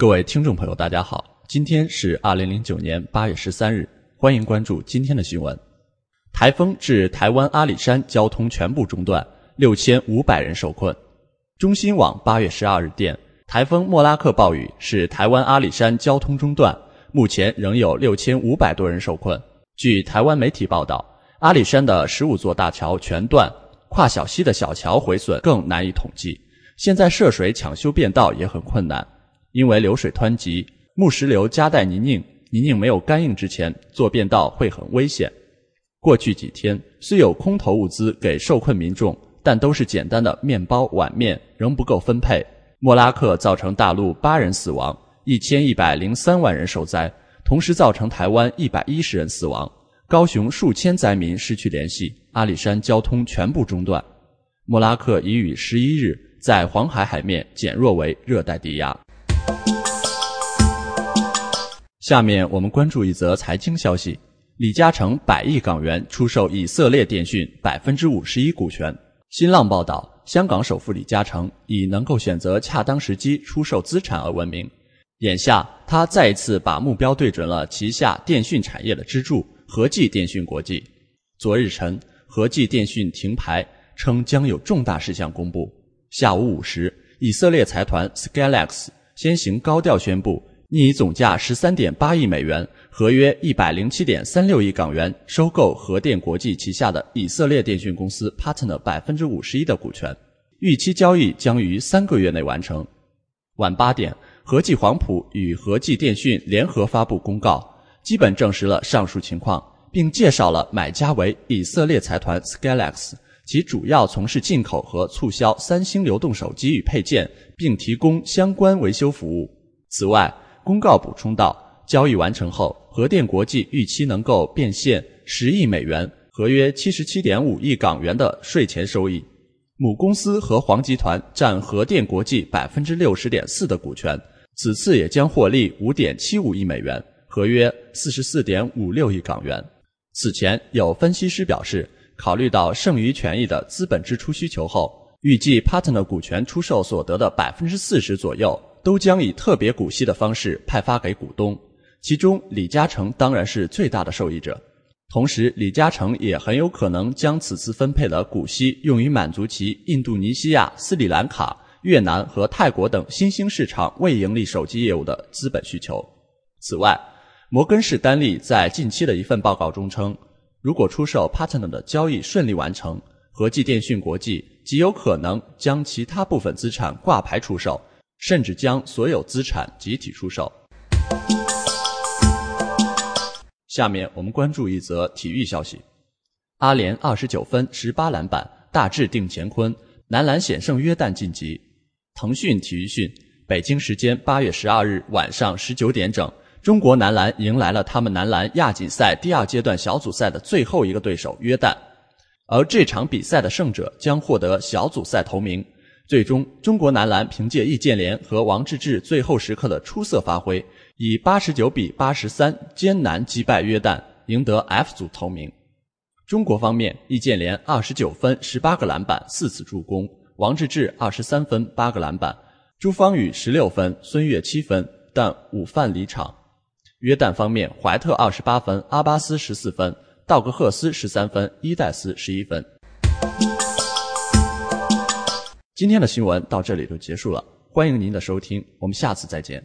各位听众朋友，大家好，今天是二零零九年八月十三日，欢迎关注今天的新闻。台风致台湾阿里山交通全部中断，六千五百人受困。中新网八月十二日电，台风莫拉克暴雨使台湾阿里山交通中断，目前仍有六千五百多人受困。据台湾媒体报道，阿里山的十五座大桥全断，跨小溪的小桥毁损更难以统计。现在涉水抢修便道也很困难。因为流水湍急，木石流夹带泥泞，泥泞没有干硬之前，做便道会很危险。过去几天虽有空投物资给受困民众，但都是简单的面包、碗面，仍不够分配。莫拉克造成大陆八人死亡，一千一百零三万人受灾，同时造成台湾一百一十人死亡，高雄数千灾民失去联系，阿里山交通全部中断。莫拉克已于十一日在黄海海面减弱为热带低压。下面我们关注一则财经消息：李嘉诚百亿港元出售以色列电讯百分之五十一股权。新浪报道，香港首富李嘉诚以能够选择恰当时机出售资产而闻名。眼下，他再一次把目标对准了旗下电讯产业的支柱和记电讯国际。昨日晨，和记电讯停牌，称将有重大事项公布。下午五时，以色列财团 Skylex。先行高调宣布，拟以总价十三点八亿美元、合约一百零七点三六亿港元收购核电国际旗下的以色列电讯公司 Partner 百分之五十一的股权，预期交易将于三个月内完成。晚八点，和记黄埔与和记电讯联合发布公告，基本证实了上述情况，并介绍了买家为以色列财团 Skylex。其主要从事进口和促销三星流动手机与配件，并提供相关维修服务。此外，公告补充道，交易完成后，核电国际预期能够变现十亿美元（合约七十七点五亿港元）的税前收益。母公司和黄集团占核电国际百分之六十点四的股权，此次也将获利五点七五亿美元（合约四十四点五六亿港元）。此前有分析师表示。考虑到剩余权益的资本支出需求后，预计 Partner 股权出售所得的百分之四十左右都将以特别股息的方式派发给股东，其中李嘉诚当然是最大的受益者。同时，李嘉诚也很有可能将此次分配的股息用于满足其印度尼西亚、斯里兰卡、越南和泰国等新兴市场未盈利手机业务的资本需求。此外，摩根士丹利在近期的一份报告中称。如果出售 Partner 的交易顺利完成，和记电讯国际极有可能将其他部分资产挂牌出售，甚至将所有资产集体出售。下面我们关注一则体育消息：阿联二十九分十八篮板，大致定乾坤，男篮险胜约旦晋级。腾讯体育讯，北京时间八月十二日晚上十九点整。中国男篮迎来了他们男篮亚锦赛第二阶段小组赛的最后一个对手约旦，而这场比赛的胜者将获得小组赛头名。最终，中国男篮凭借易建联和王治郅最后时刻的出色发挥，以八十九比八十三艰难击败约旦，赢得 F 组头名。中国方面，易建联二十九分、十八个篮板、四次助攻；王治郅二十三分、八个篮板；朱芳雨十六分，孙悦七分，但午饭离场。约旦方面，怀特二十八分，阿巴斯十四分，道格赫斯十三分，伊代斯十一分。今天的新闻到这里就结束了，欢迎您的收听，我们下次再见。